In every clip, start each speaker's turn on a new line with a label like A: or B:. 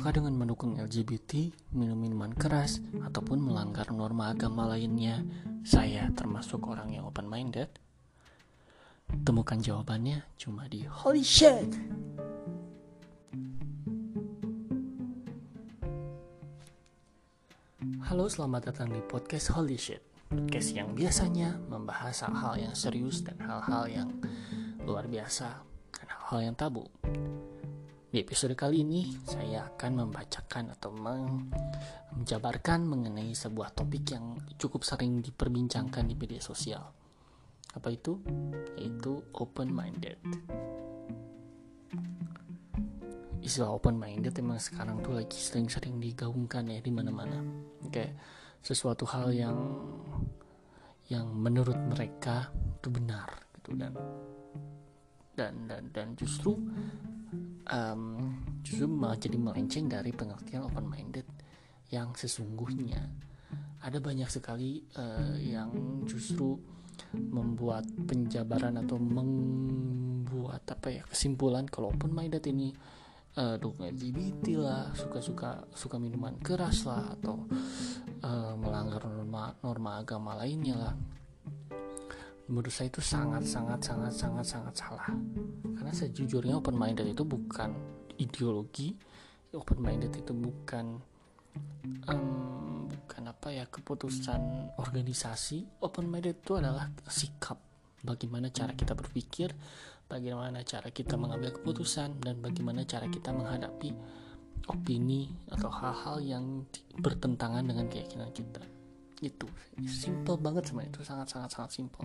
A: apakah dengan mendukung LGBT, minum minuman keras, ataupun melanggar norma agama lainnya, saya termasuk orang yang open-minded? Temukan jawabannya cuma di Holy Shit! Halo, selamat datang di podcast Holy Shit Podcast yang biasanya membahas hal-hal yang serius dan hal-hal yang luar biasa Dan hal-hal yang tabu di episode kali ini, saya akan membacakan atau menjabarkan mengenai sebuah topik yang cukup sering diperbincangkan di media sosial. Apa itu? Yaitu open-minded. Istilah open-minded emang sekarang tuh lagi sering-sering digaungkan ya di mana-mana. Kayak sesuatu hal yang yang menurut mereka itu benar gitu dan dan dan dan justru um, justru malah jadi melenceng dari pengertian open minded yang sesungguhnya. Ada banyak sekali uh, yang justru membuat penjabaran atau membuat apa ya kesimpulan kalau open minded ini uh, dukung LGBT lah suka-suka suka minuman keras lah atau uh, melanggar norma norma agama lainnya lah menurut saya itu sangat sangat sangat sangat sangat salah. Karena sejujurnya open minded itu bukan ideologi open minded itu bukan um, bukan apa ya keputusan organisasi. Open minded itu adalah sikap bagaimana cara kita berpikir bagaimana cara kita mengambil keputusan dan bagaimana cara kita menghadapi opini atau hal-hal yang bertentangan dengan keyakinan kita itu. Simple banget sebenarnya. Itu sangat sangat sangat simple.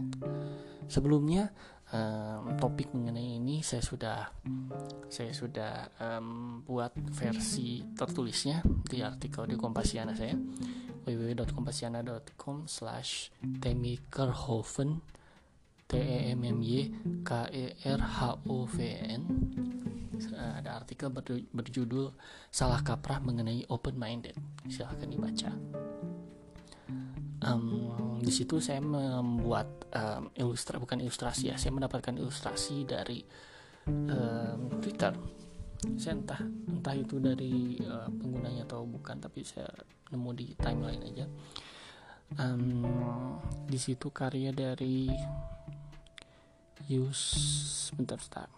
A: Sebelumnya um, topik mengenai ini saya sudah saya sudah um, buat versi tertulisnya di artikel di Kompasiana saya www.kompasiana.com slash temikerhoven T E M M Y K E R H O V N. Ada artikel berjudul salah kaprah mengenai open minded. Silahkan dibaca um, di situ saya membuat um, ilustrasi bukan ilustrasi ya saya mendapatkan ilustrasi dari um, Twitter. Saya entah entah itu dari uh, penggunanya atau bukan tapi saya nemu di timeline aja. Um, di situ karya dari Yus bentar bentar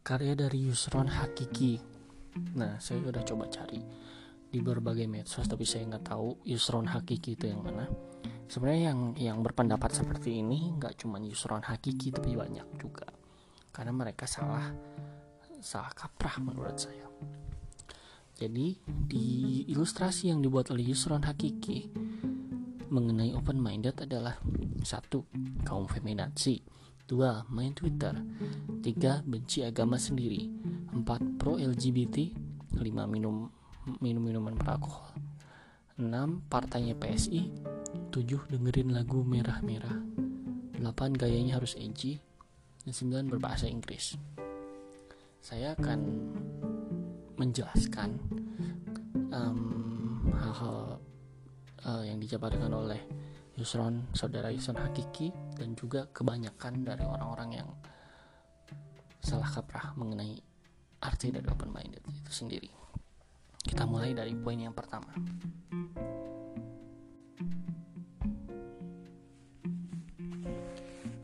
A: karya dari Yusron Hakiki. Nah saya udah coba cari di berbagai medsos tapi saya nggak tahu Yusron Hakiki itu yang mana. Sebenarnya yang yang berpendapat seperti ini nggak cuma Yusron Hakiki tapi banyak juga. Karena mereka salah salah kaprah menurut saya. Jadi di ilustrasi yang dibuat oleh Yusron Hakiki mengenai open minded adalah satu kaum feminazi dua main Twitter tiga benci agama sendiri empat pro LGBT lima minum minum minuman beralkohol 6. Partainya PSI 7. Dengerin lagu merah-merah 8. Gayanya harus edgy dan 9. Berbahasa Inggris Saya akan menjelaskan um, hal-hal uh, yang dijabarkan oleh Yusron, saudara Yusron Hakiki dan juga kebanyakan dari orang-orang yang salah kaprah mengenai arti dari open minded itu sendiri. Kita mulai dari poin yang pertama.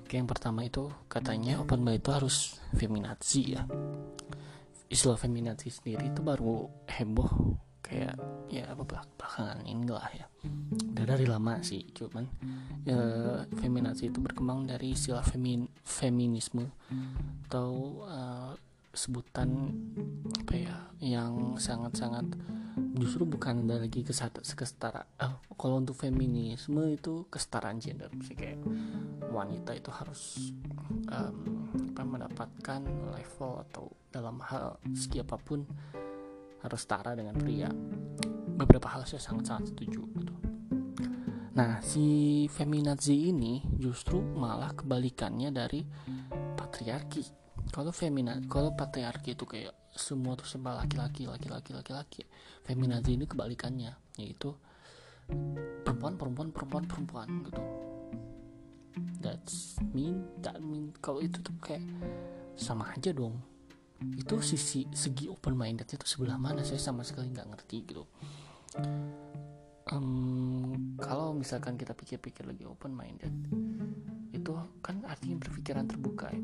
A: Oke, yang pertama itu katanya open bar itu harus feminazi ya. Istilah feminazi sendiri itu baru heboh kayak ya apa belakangan ini lah ya. Udah dari lama sih, cuman ya, feminazi itu berkembang dari istilah femin feminisme atau uh, sebutan apa ya yang sangat-sangat justru bukan ada lagi kesetara oh, kalau untuk feminisme itu kesetaraan gender sih kayak wanita itu harus um, apa mendapatkan level atau dalam hal segi apa pun harus setara dengan pria. Beberapa hal saya sangat-sangat setuju gitu. Nah si feminazi ini justru malah kebalikannya dari patriarki kalau femina kalau patriarki itu kayak semua tuh serba laki-laki laki-laki laki-laki feminazi ini kebalikannya yaitu perempuan perempuan perempuan perempuan gitu. That's mean that mean kalau itu tuh kayak sama aja dong. Itu sisi segi open mindednya itu sebelah mana saya sama sekali nggak ngerti gitu. Um, kalau misalkan kita pikir-pikir lagi open minded itu kan artinya berpikiran terbuka ya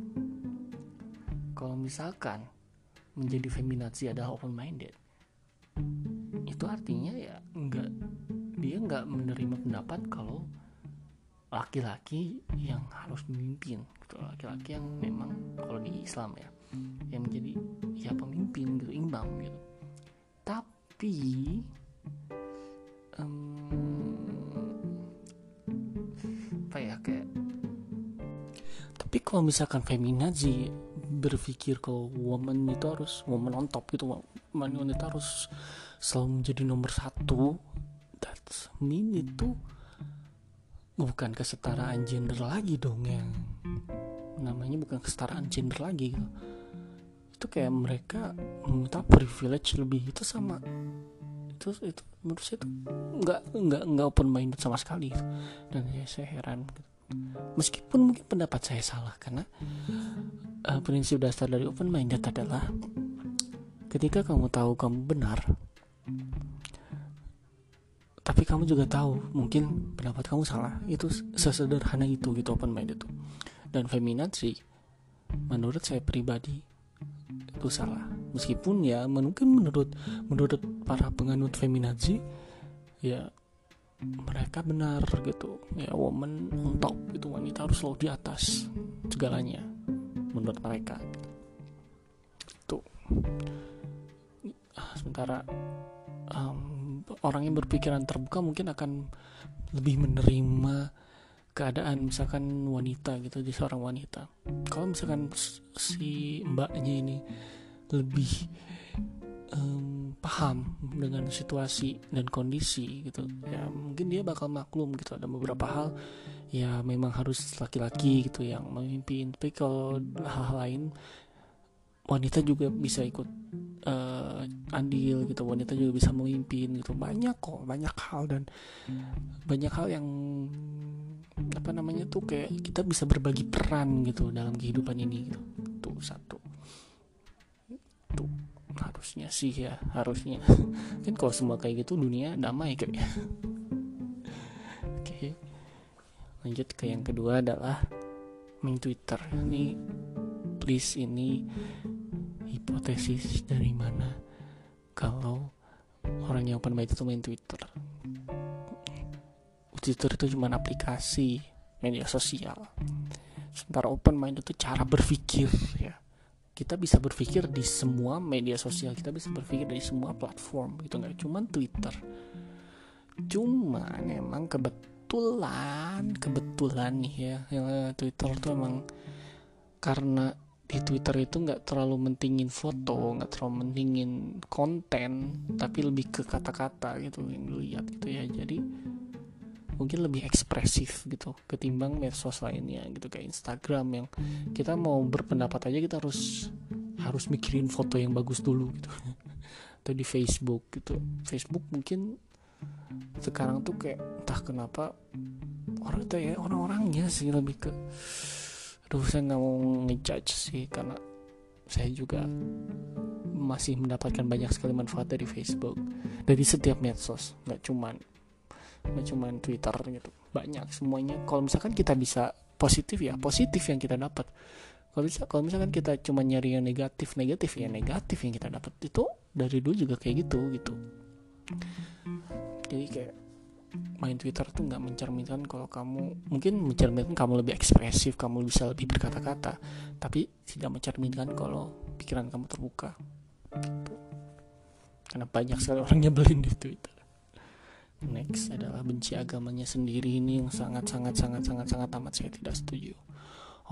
A: kalau misalkan menjadi feminazi adalah open minded itu artinya ya enggak dia nggak menerima pendapat kalau laki-laki yang harus memimpin gitu. Laki-laki yang memang kalau di Islam ya yang menjadi ya pemimpin gitu imbang gitu. Tapi um, apa ya kayak tapi kalau misalkan feminazi berpikir kalau woman itu harus woman on top gitu woman itu harus selalu menjadi nomor satu that's mean itu bukan kesetaraan gender lagi dong yang namanya bukan kesetaraan gender lagi gitu. itu kayak mereka minta privilege lebih itu sama itu itu menurut saya itu nggak nggak nggak open minded sama sekali gitu. dan ya saya heran gitu. meskipun mungkin pendapat saya salah karena uh, prinsip dasar dari open minded adalah ketika kamu tahu kamu benar tapi kamu juga tahu mungkin pendapat kamu salah. Itu sesederhana itu gitu open mind itu dan feminazi menurut saya pribadi itu salah. Meskipun ya mungkin menurut menurut para penganut feminazi ya mereka benar gitu. Ya woman on top itu wanita harus selalu di atas segalanya menurut mereka. Itu ah, sementara um, orang yang berpikiran terbuka mungkin akan lebih menerima keadaan misalkan wanita gitu di seorang wanita. Kalau misalkan si mbaknya ini lebih um, paham dengan situasi dan kondisi gitu. Ya mungkin dia bakal maklum gitu ada beberapa hal ya memang harus laki-laki gitu yang memimpin. Tapi kalau hal-hal lain wanita juga bisa ikut uh, andil gitu wanita juga bisa memimpin gitu. Banyak kok banyak hal dan banyak hal yang apa namanya tuh kayak kita bisa berbagi peran gitu dalam kehidupan ini gitu. Tuh satu harusnya sih ya harusnya. Kan kalau semua kayak gitu dunia damai kayak oke. Lanjut ke yang kedua adalah main Twitter. Ini please ini hipotesis dari mana kalau orang yang open mind itu main Twitter? Twitter itu cuma aplikasi media sosial. Sementara open mind itu cara berpikir ya kita bisa berpikir di semua media sosial kita bisa berpikir dari semua platform gitu nggak cuma Twitter cuma emang kebetulan kebetulan nih ya Twitter tuh emang karena di Twitter itu nggak terlalu mentingin foto, nggak terlalu mentingin konten, tapi lebih ke kata-kata gitu yang dilihat gitu ya. Jadi mungkin lebih ekspresif gitu ketimbang medsos lainnya gitu kayak Instagram yang kita mau berpendapat aja kita harus harus mikirin foto yang bagus dulu gitu. Atau di Facebook gitu. Facebook mungkin sekarang tuh kayak entah kenapa orang itu ya orang-orangnya sih lebih ke aduh saya nggak mau ngejudge sih karena saya juga masih mendapatkan banyak sekali manfaat dari Facebook dari setiap medsos nggak cuman nggak cuman Twitter gitu banyak semuanya kalau misalkan kita bisa positif ya positif yang kita dapat kalau bisa kalau misalkan kita cuma nyari yang negatif negatif ya negatif yang kita dapat itu dari dulu juga kayak gitu gitu jadi kayak main Twitter tuh nggak mencerminkan kalau kamu mungkin mencerminkan kamu lebih ekspresif, kamu bisa lebih berkata-kata, tapi tidak mencerminkan kalau pikiran kamu terbuka. Gitu. Karena banyak sekali orang nyebelin di Twitter. Next adalah benci agamanya sendiri. Ini yang sangat sangat sangat sangat sangat amat saya tidak setuju.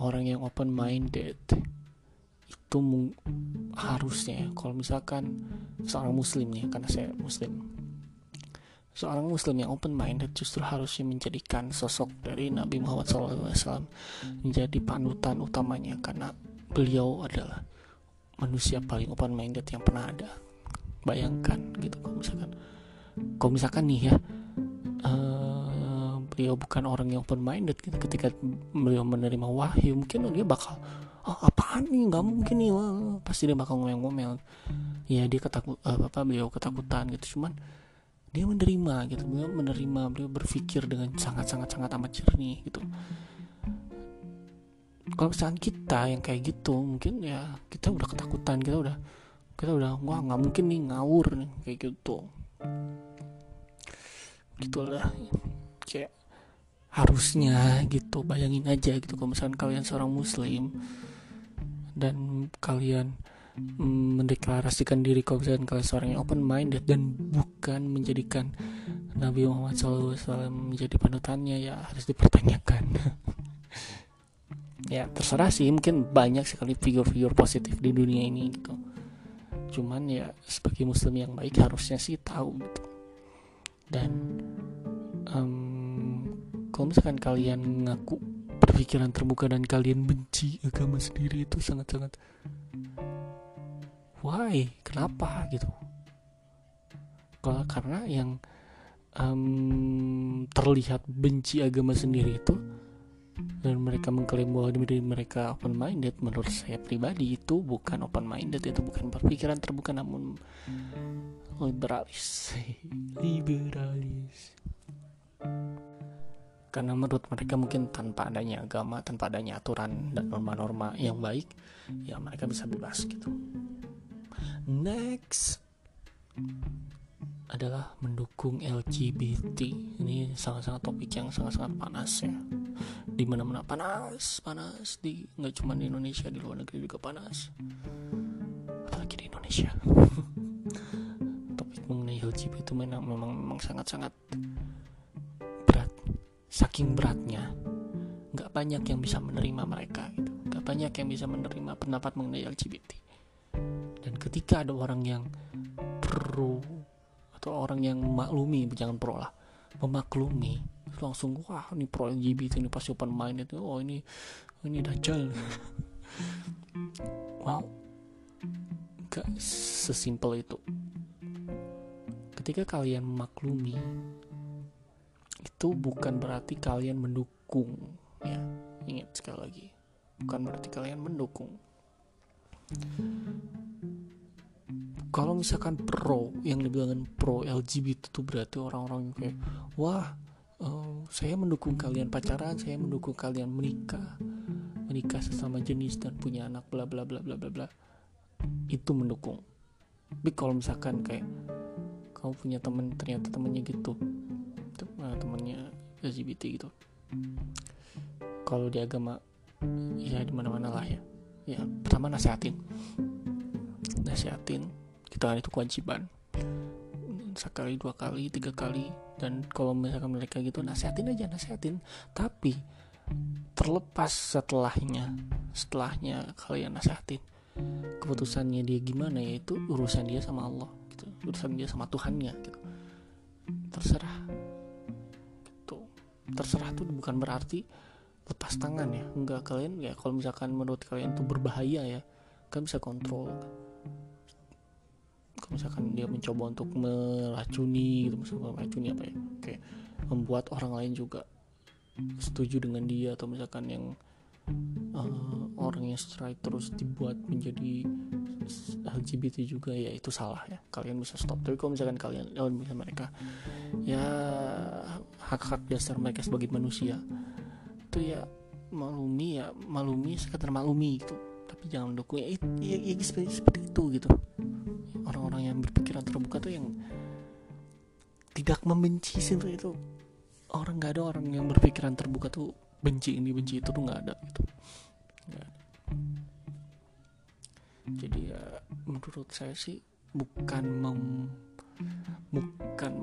A: Orang yang open minded itu harusnya kalau misalkan seorang muslim nih karena saya muslim. Seorang muslim yang open minded justru harusnya menjadikan sosok dari Nabi Muhammad SAW menjadi panutan utamanya karena beliau adalah manusia paling open minded yang pernah ada. Bayangkan gitu kalau misalkan kalau misalkan nih ya uh, beliau bukan orang yang open minded gitu ketika beliau menerima wahyu mungkin dia bakal oh apaan nih? Nggak mungkin nih. Wah, pasti dia bakal ngomel-ngomel. Ya dia ketakut uh, apa beliau ketakutan gitu. Cuman dia menerima gitu. Beliau menerima beliau berpikir dengan sangat sangat sangat amat jernih gitu. Kalau misalnya kita yang kayak gitu mungkin ya kita udah ketakutan kita udah kita udah wah nggak mungkin nih ngawur nih kayak gitu gitulah kayak harusnya gitu bayangin aja gitu kalau misalkan kalian seorang muslim dan kalian mm, mendeklarasikan diri kalau misalkan kalian seorang yang open minded dan bukan menjadikan Nabi Muhammad SAW menjadi panutannya ya harus dipertanyakan. Ya terserah sih mungkin banyak sekali figur-figur positif di dunia ini gitu cuman ya sebagai muslim yang baik harusnya sih tahu gitu. Dan um, kalau misalkan kalian ngaku berpikiran terbuka dan kalian benci agama sendiri itu sangat-sangat why? Kenapa? gitu. Kalau karena yang um, terlihat benci agama sendiri itu dan mereka mengklaim bahwa diri mereka open minded menurut saya pribadi itu bukan open minded itu bukan berpikiran terbuka namun liberalis. Liberalis. Karena menurut mereka mungkin tanpa adanya agama tanpa adanya aturan dan norma-norma yang baik ya mereka bisa bebas gitu. Next adalah mendukung LGBT ini sangat-sangat topik yang sangat-sangat panas ya. Di mana-mana panas panas. Di nggak cuma di Indonesia di luar negeri juga panas. Apalagi di Indonesia. Mengenai LGBT itu memang memang, memang sangat-sangat berat. Saking beratnya nggak banyak yang bisa menerima mereka gitu. Nggak banyak yang bisa menerima pendapat mengenai LGBT dan ketika ada orang yang pro atau orang yang maklumi jangan pro lah. Memaklumi. Langsung wah ini pro LGBT ini pasti open minded oh ini ini dajjal wow. Gak sesimpel itu. Ketika kalian memaklumi itu bukan berarti kalian mendukung ya. Ingat sekali lagi. Bukan berarti kalian mendukung kalau misalkan pro yang dibilang pro LGBT itu berarti orang-orang yang kayak wah uh, saya mendukung kalian pacaran saya mendukung kalian menikah menikah sesama jenis dan punya anak bla bla bla bla bla bla. Itu mendukung. Tapi kalau misalkan kayak kamu punya temen ternyata temennya gitu uh, temennya LGBT gitu. Kalau di agama ya di mana mana lah ya. Ya pertama nasihatin nasihatin kita itu kewajiban. Sekali dua kali tiga kali. Dan kalau misalkan mereka gitu nasihatin aja nasihatin tapi terlepas setelahnya setelahnya kalian nasihatin keputusannya dia gimana ya itu urusan dia sama Allah gitu. Urusan dia sama Tuhannya gitu. Terserah. Gitu. Terserah tuh bukan berarti lepas tangan ya. Enggak kalian ya kalau misalkan menurut kalian tuh berbahaya ya kan bisa kontrol misalkan dia mencoba untuk meracuni gitu misalkan meracuni apa ya? Kayak membuat orang lain juga setuju dengan dia atau misalkan yang uh, orang yang strike terus dibuat menjadi LGBT juga ya itu salah ya. Kalian bisa stop. Tapi kalau misalkan kalian lawan bisa mereka ya hak-hak dasar mereka sebagai manusia itu ya malumi ya malumi sekedar malumi gitu. Tapi jangan mendukung ya, ya, ya, ya seperti, seperti itu gitu orang-orang yang berpikiran terbuka tuh yang tidak membenci sih itu orang nggak ada orang yang berpikiran terbuka tuh benci ini benci itu tuh nggak ada gitu. Gak ada. jadi ya menurut saya sih bukan mem bukan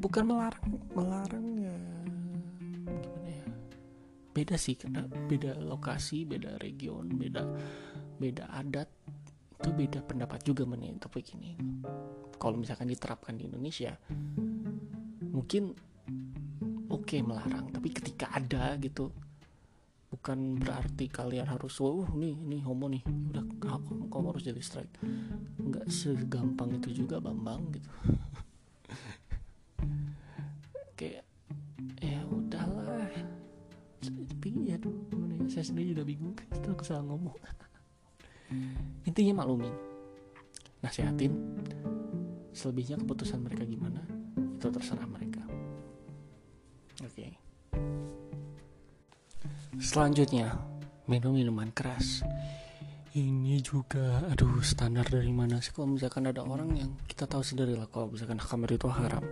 A: bukan melarang melarang ya gimana ya beda sih karena beda lokasi beda region beda beda adat itu beda pendapat juga mengenai topik ini. Kalau misalkan diterapkan di Indonesia mungkin oke okay melarang tapi ketika ada gitu bukan berarti kalian harus oh nih ini homo nih udah kamu, kamu harus jadi strike nggak segampang itu juga bambang gitu. Kayak ya gimana ya? saya sendiri udah bingung aku salah ngomong intinya maklumin nasihatin selebihnya keputusan mereka gimana itu terserah mereka. Oke. Okay. selanjutnya minum minuman keras. Ini juga aduh standar dari mana sih kalau misalkan ada orang yang kita tahu sendiri lah kalau misalkan kamar itu haram.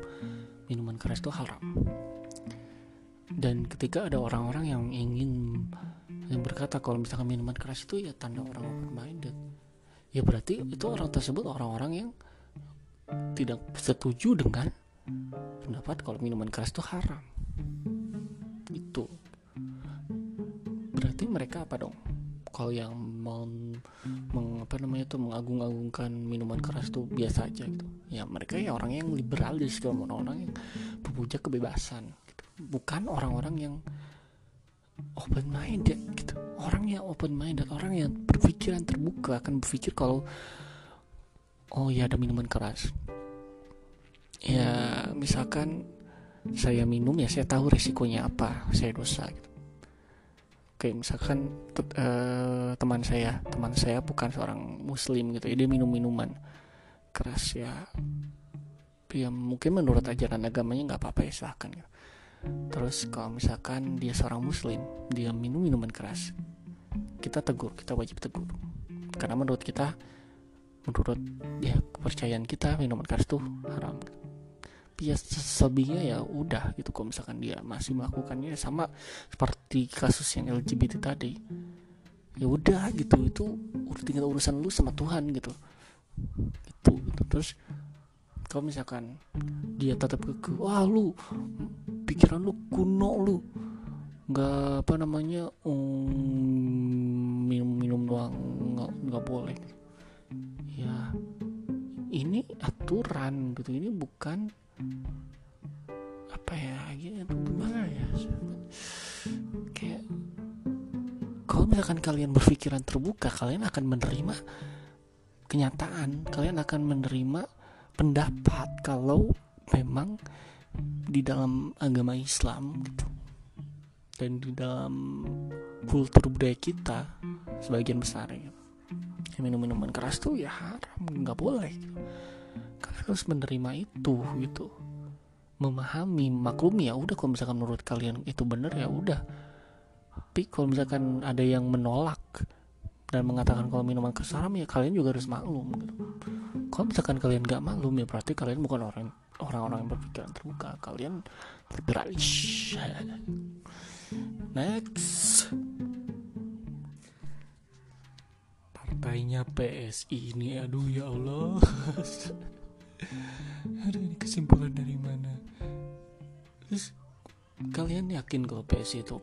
A: Minuman keras itu haram. Dan ketika ada orang-orang yang ingin yang berkata kalau misalkan minuman keras itu ya tanda orang open minded ya berarti itu orang tersebut orang-orang yang tidak setuju dengan pendapat kalau minuman keras itu haram. Itu. Berarti mereka apa dong? Kalau yang mau meng, apa namanya tuh mengagung-agungkan minuman keras tuh biasa aja gitu. Ya mereka ya orang yang liberalis gitu orang-orang yang pemuja kebebasan gitu. bukan orang-orang yang open minded gitu orang yang open minded orang yang berpikiran terbuka akan berpikir kalau oh ya ada minuman keras ya misalkan saya minum ya saya tahu resikonya apa saya dosa gitu Oke, misalkan uh, teman saya, teman saya bukan seorang muslim gitu, ya, dia minum minuman keras ya. Ya mungkin menurut ajaran agamanya nggak apa-apa ya silahkan gitu. Terus kalau misalkan dia seorang muslim, dia minum minuman keras, kita tegur, kita wajib tegur. Karena menurut kita, menurut ya kepercayaan kita minuman keras tuh haram. Ya selebihnya ya udah gitu kalau misalkan dia masih melakukannya sama seperti kasus yang LGBT tadi ya udah gitu itu tinggal urusan lu sama Tuhan gitu gitu, gitu. terus kalau misalkan dia tetap ke wah lu pikiran lu kuno lu. Nggak apa namanya um, minum minum doang nggak nggak boleh. Ya ini aturan gitu. Ini bukan apa ya gitu gimana ya? Kayak kalau misalkan kalian berpikiran terbuka kalian akan menerima kenyataan. Kalian akan menerima pendapat kalau memang di dalam agama Islam gitu. Dan di dalam kultur budaya kita sebagian besar ya minum minuman keras tuh ya haram nggak boleh kalian harus menerima itu gitu. Memahami maklumi ya udah kalau misalkan menurut kalian itu benar ya udah. Tapi kalau misalkan ada yang menolak dan mengatakan kalau minuman keras haram ya kalian juga harus maklum gitu. kalau misalkan kalian gak maklum ya berarti kalian bukan orang orang-orang yang berpikiran terbuka kalian liberalis next. Partainya PSI ini aduh ya Allah. Aduh ini kesimpulan dari mana? Terus kalian yakin kalau PSI itu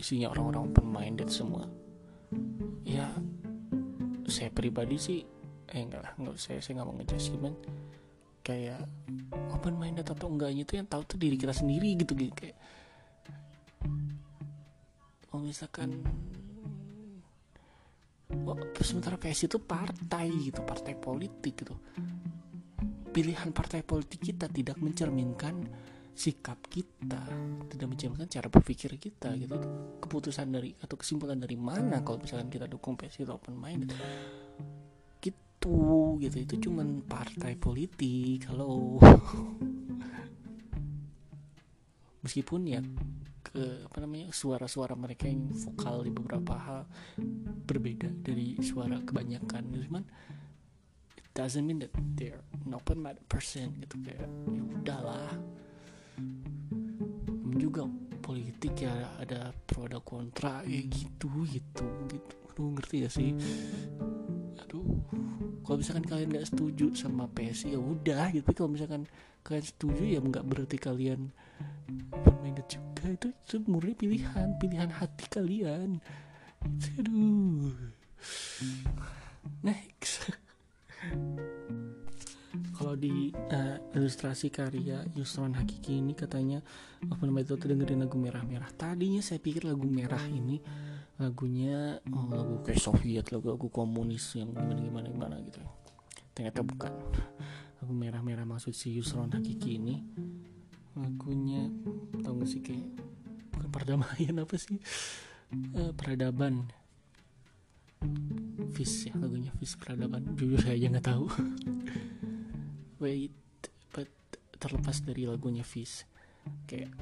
A: isinya orang-orang open minded semua? Ya saya pribadi sih eh enggak lah enggak saya saya nggak mau cuman kayak open minded atau enggaknya itu yang tahu tuh diri kita sendiri gitu gitu kayak oh misalkan oh, sementara PSI itu partai gitu partai politik gitu. Pilihan partai politik kita tidak mencerminkan sikap kita tidak mencerminkan cara berpikir kita gitu. Keputusan dari atau kesimpulan dari mana kalau misalkan kita dukung PSI atau open mind gitu gitu. Itu cuman partai politik kalau meskipun ya ke apa namanya suara-suara mereka yang vokal di beberapa hal berbeda dari suara kebanyakan. Cuman doesn't mean that they're an open-minded person gitu. Kayak ya udahlah. Juga politik ya ada pro ada kontra ya gitu gitu. Gitu. Aduh ngerti gak sih? Aduh kalau misalkan kalian nggak setuju sama PSI ya udah gitu. Kalau misalkan kalian setuju ya nggak berarti kalian bermain juga. Itu itu murni pilihan pilihan hati kalian. Aduh next. Kalau di uh, ilustrasi karya Yusron Hakiki ini katanya apa namanya itu dengerin lagu merah-merah. Tadinya saya pikir lagu merah ini lagunya oh, lagu kayak Soviet lagu-lagu komunis yang gimana gimana gimana gitu. Ternyata bukan. Lagu merah-merah maksud si Yusron Hakiki ini. Lagunya tau gak sih kayak bukan perdamaian apa sih? Uh, peradaban. Fish ya lagunya Fish peradaban. Jujur saya aja nggak tahu. Wait but terlepas dari lagunya Fish kayak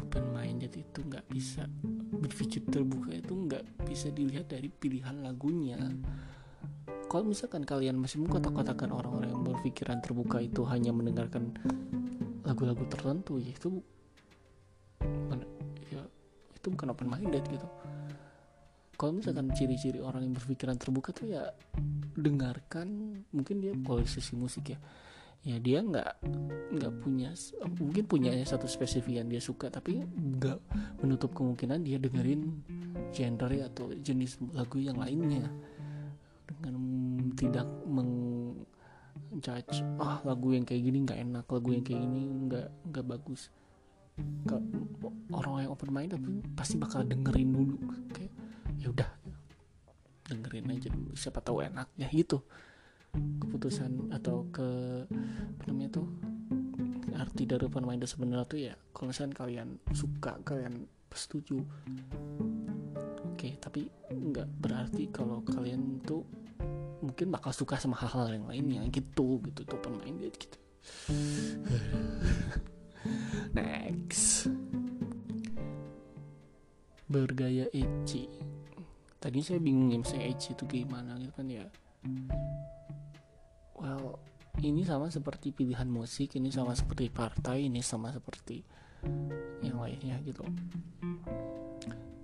A: open minded itu nggak bisa berpikir terbuka itu nggak bisa dilihat dari pilihan lagunya. Kalau misalkan kalian masih mengkotak-kotakan orang-orang yang berpikiran terbuka itu hanya mendengarkan lagu-lagu tertentu ya itu ya itu bukan open minded gitu. Kalau misalkan ciri-ciri orang yang berpikiran terbuka tuh ya dengarkan mungkin dia sisi musik ya ya dia nggak nggak punya mungkin punya satu spesifik yang dia suka tapi nggak menutup kemungkinan dia dengerin genre atau jenis lagu yang lainnya. Dengan tidak menjudge ah lagu yang kayak gini nggak enak lagu yang kayak gini nggak nggak bagus. Ke, orang yang open mind tapi pasti bakal dengerin dulu. Kayak ya udah dengerin aja dulu siapa tahu enak. Ya gitu keputusan atau ke apa namanya tuh arti dari open minded sebenarnya tuh ya kalau misalnya kalian suka kalian setuju oke okay, tapi nggak berarti kalau kalian tuh mungkin bakal suka sama hal-hal yang lainnya gitu gitu tuh open minded gitu. Next. Bergaya edgy tadi saya bingung ya misalnya edgy itu gimana gitu kan ya well ini sama seperti pilihan musik ini sama seperti partai ini sama seperti yang lainnya gitu.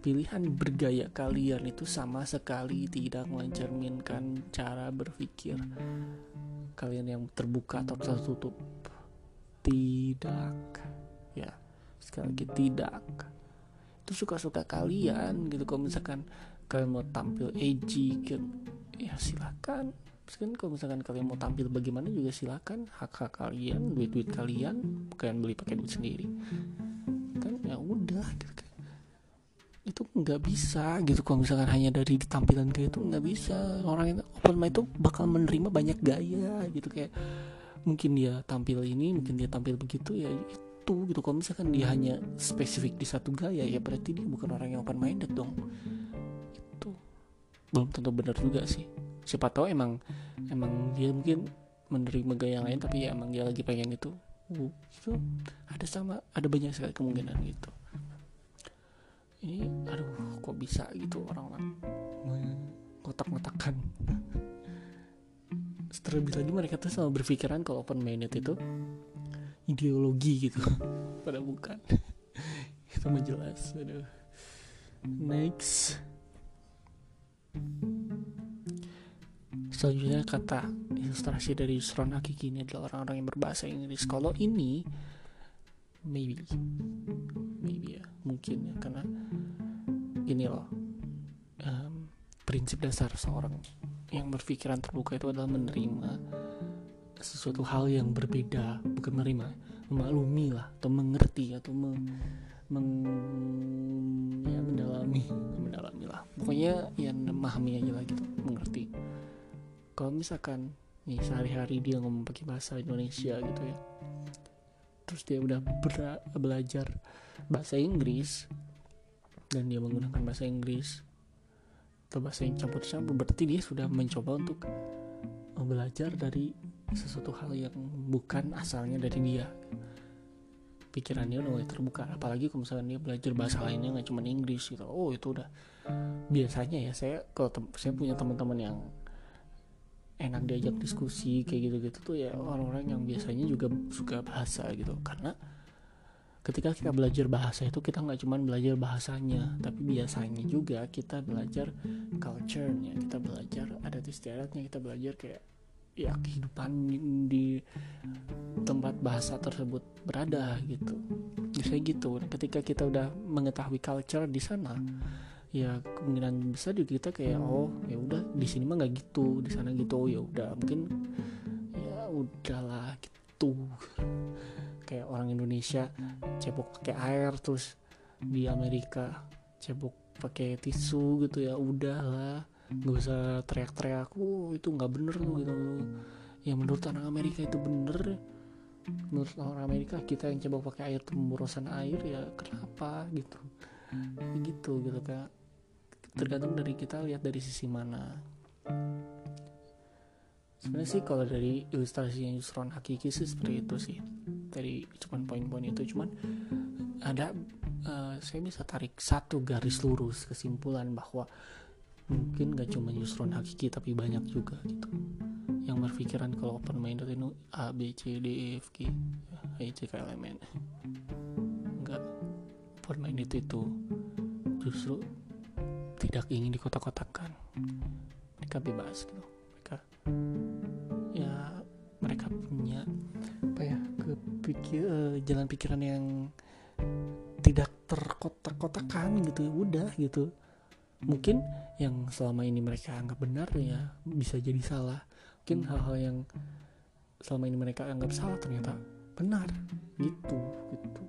A: Pilihan bergaya kalian itu sama sekali tidak mencerminkan cara berpikir kalian yang terbuka atau tertutup. Tidak ya. Sekali lagi tidak. Itu suka-suka kalian gitu. Kalau misalkan kalian mau tampil edgy kan ya silakan kan kalau misalkan kalian mau tampil bagaimana juga silakan. Hak hak kalian duit duit kalian kalian beli pakai duit sendiri. Kan? Ya udah gitu kan. Itu nggak bisa gitu. Kalau misalkan hanya dari tampilan kayak itu nggak bisa. Orang yang open mind itu bakal menerima banyak gaya gitu. Kayak mungkin dia tampil ini mungkin dia tampil begitu ya itu gitu. Kalau misalkan dia hanya spesifik di satu gaya ya berarti dia bukan orang yang open minded dong. Itu. Belum tentu benar juga sih siapa tahu emang emang dia mungkin menerima gaya lain tapi ya emang dia lagi pengen itu. Itu ada sama ada banyak sekali kemungkinan gitu. Ini aduh kok bisa gitu orang-orang kotak-kotakan terlebih lagi mereka tuh sama berpikiran kalau open minded itu ideologi gitu. Pada bukan. Itu menjelas aduh. Next Selanjutnya kata ilustrasi dari Yusron Hakiki ini adalah orang-orang yang berbahasa Inggris. Kalau ini maybe maybe ya mungkin ya karena ini loh um, prinsip dasar seorang yang berpikiran terbuka itu adalah menerima sesuatu hal yang berbeda bukan menerima memaklumi lah atau mengerti atau meng, meng ya mendalami mendalami lah pokoknya ya memahami aja lah gitu mengerti kalau misalkan nih sehari-hari dia ngomong pakai bahasa Indonesia gitu ya. Terus dia udah belajar bahasa Inggris dan dia menggunakan bahasa Inggris atau bahasa yang campur-campur berarti dia sudah mencoba untuk belajar dari sesuatu hal yang bukan asalnya dari dia. Pikirannya udah mulai terbuka apalagi kalau misalnya dia belajar bahasa lainnya nggak cuma Inggris gitu. Oh itu udah biasanya ya saya kalau saya punya teman-teman yang enak diajak diskusi kayak gitu-gitu tuh ya orang-orang yang biasanya juga suka bahasa gitu. Karena ketika kita belajar bahasa itu kita nggak cuma belajar bahasanya tapi biasanya juga kita belajar culture-nya kita belajar adat istiadatnya kita belajar kayak ya kehidupan di tempat bahasa tersebut berada gitu. Biasanya gitu. Ketika kita udah mengetahui culture di sana ya kemungkinan besar juga kita kayak oh ya udah di sini mah nggak gitu di sana gitu oh ya udah mungkin ya udahlah gitu. Kayak orang Indonesia cebok pakai air terus di Amerika cebok pakai tisu gitu ya udahlah nggak usah teriak-teriak oh itu nggak bener tuh gitu. Ya menurut orang Amerika itu bener menurut orang Amerika kita yang cebok pakai air itu pemborosan air ya kenapa gitu? Gitu gitu kayak tergantung dari kita lihat dari sisi mana. Sebenarnya sih kalau dari ilustrasinya Yusron Hakiki sih seperti itu sih. Dari cuman poin-poin itu cuman ada uh, saya bisa tarik satu garis lurus kesimpulan bahwa mungkin gak cuma Yusron Hakiki tapi banyak juga gitu yang berpikiran kalau open minded itu A B C D E F G H I J K L M N. Enggak open minded itu justru tidak ingin dikotak-kotakan. Mereka bebas gitu. Mereka ya mereka punya apa ya kepikir uh, jalan pikiran yang tidak terkotak-kotakan gitu. Udah gitu. Mungkin yang selama ini mereka anggap benar ya bisa jadi salah. Mungkin hal-hal yang selama ini mereka anggap salah ternyata benar gitu gitu.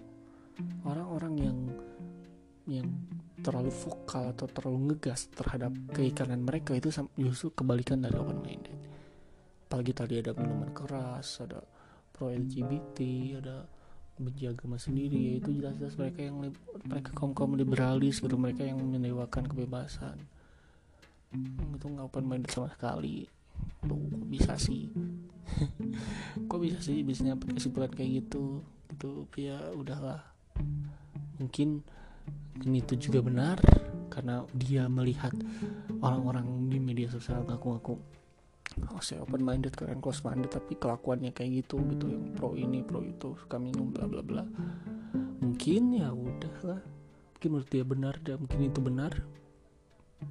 A: Orang-orang yang yang terlalu vokal atau terlalu ngegas terhadap keikanan mereka itu justru kebalikan dari open minded. Apalagi tadi ada minuman keras ada pro LGBT ada benci agama sendiri yaitu jelas-jelas mereka yang mereka kaum kaum liberalis gitu mereka yang mendewakan kebebasan. Itu nggak open minded sama sekali. Tuh bisa sih? Kok bisa sih bisnya kesimpulan kayak gitu? Gitu ya udahlah. Mungkin ini itu juga benar karena dia melihat orang-orang di media sosial ngaku-ngaku oh saya open minded kalian close minded tapi kelakuannya kayak gitu gitu yang pro ini pro itu suka minum bla bla bla. Mungkin ya udahlah. Mungkin menurut dia benar dan mungkin itu benar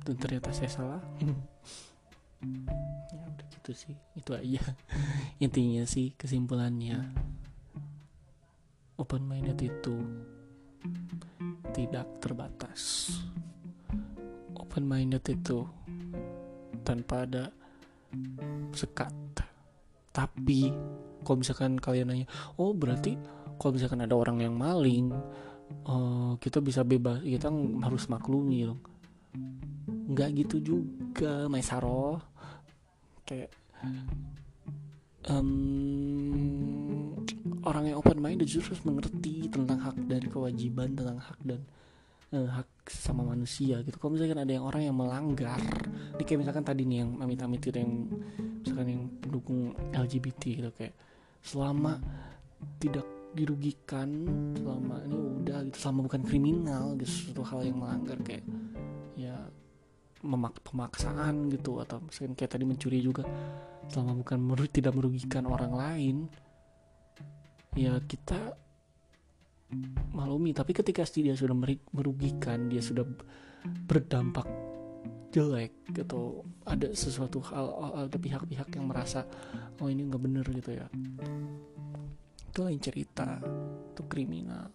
A: dan ternyata saya salah. Ya udah gitu sih itu aja. Intinya sih kesimpulannya open minded itu tidak terbatas. Open minded itu tanpa ada sekat. Tapi kalau misalkan kalian nanya oh berarti kalau misalkan ada orang yang maling uh, kita bisa bebas kita harus maklumi dong nggak gitu juga Maisaro kayak um, orang yang open minded justru harus mengerti tentang hak dan kewajiban tentang hak dan uh, hak sama manusia gitu. Kalau misalkan ada yang orang yang melanggar ini kayak misalkan tadi nih yang amit-amit itu yang misalkan yang pendukung LGBT gitu kayak selama tidak dirugikan selama ini udah gitu selama bukan kriminal gitu suatu hal yang melanggar kayak ya memak pemaksaan gitu atau misalkan kayak tadi mencuri juga selama bukan meru tidak merugikan orang lain ya kita malumi tapi ketika dia sudah merugikan dia sudah berdampak jelek gitu ada sesuatu hal ada pihak-pihak yang merasa oh ini nggak bener gitu ya. Itu lain cerita itu kriminal.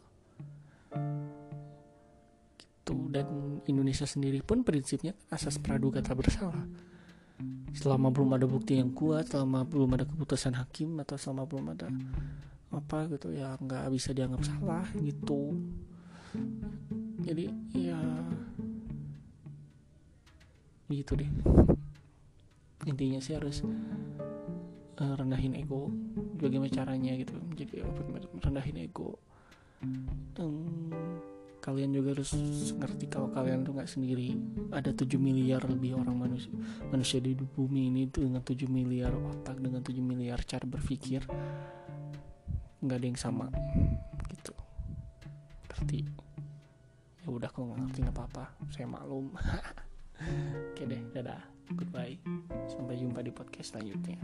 A: Gitu. Dan Indonesia sendiri pun prinsipnya asas praduga tak bersalah. Selama belum ada bukti yang kuat selama belum ada keputusan hakim atau selama belum ada apa gitu ya nggak bisa dianggap salah gitu. Jadi ya gitu deh. Intinya sih harus uh, rendahin ego bagaimana caranya gitu. Jadi rendahin ego. Um, kalian juga harus ngerti kalau kalian tuh nggak sendiri. Ada 7 miliar lebih orang manusia manusia di bumi ini tuh dengan 7 miliar otak dengan 7 miliar cara berpikir nggak ada yang sama. Gitu. Ngerti? Ya udah kalau nggak ngerti nggak apa-apa. Saya maklum. Oke deh dadah. Goodbye. Sampai jumpa di podcast selanjutnya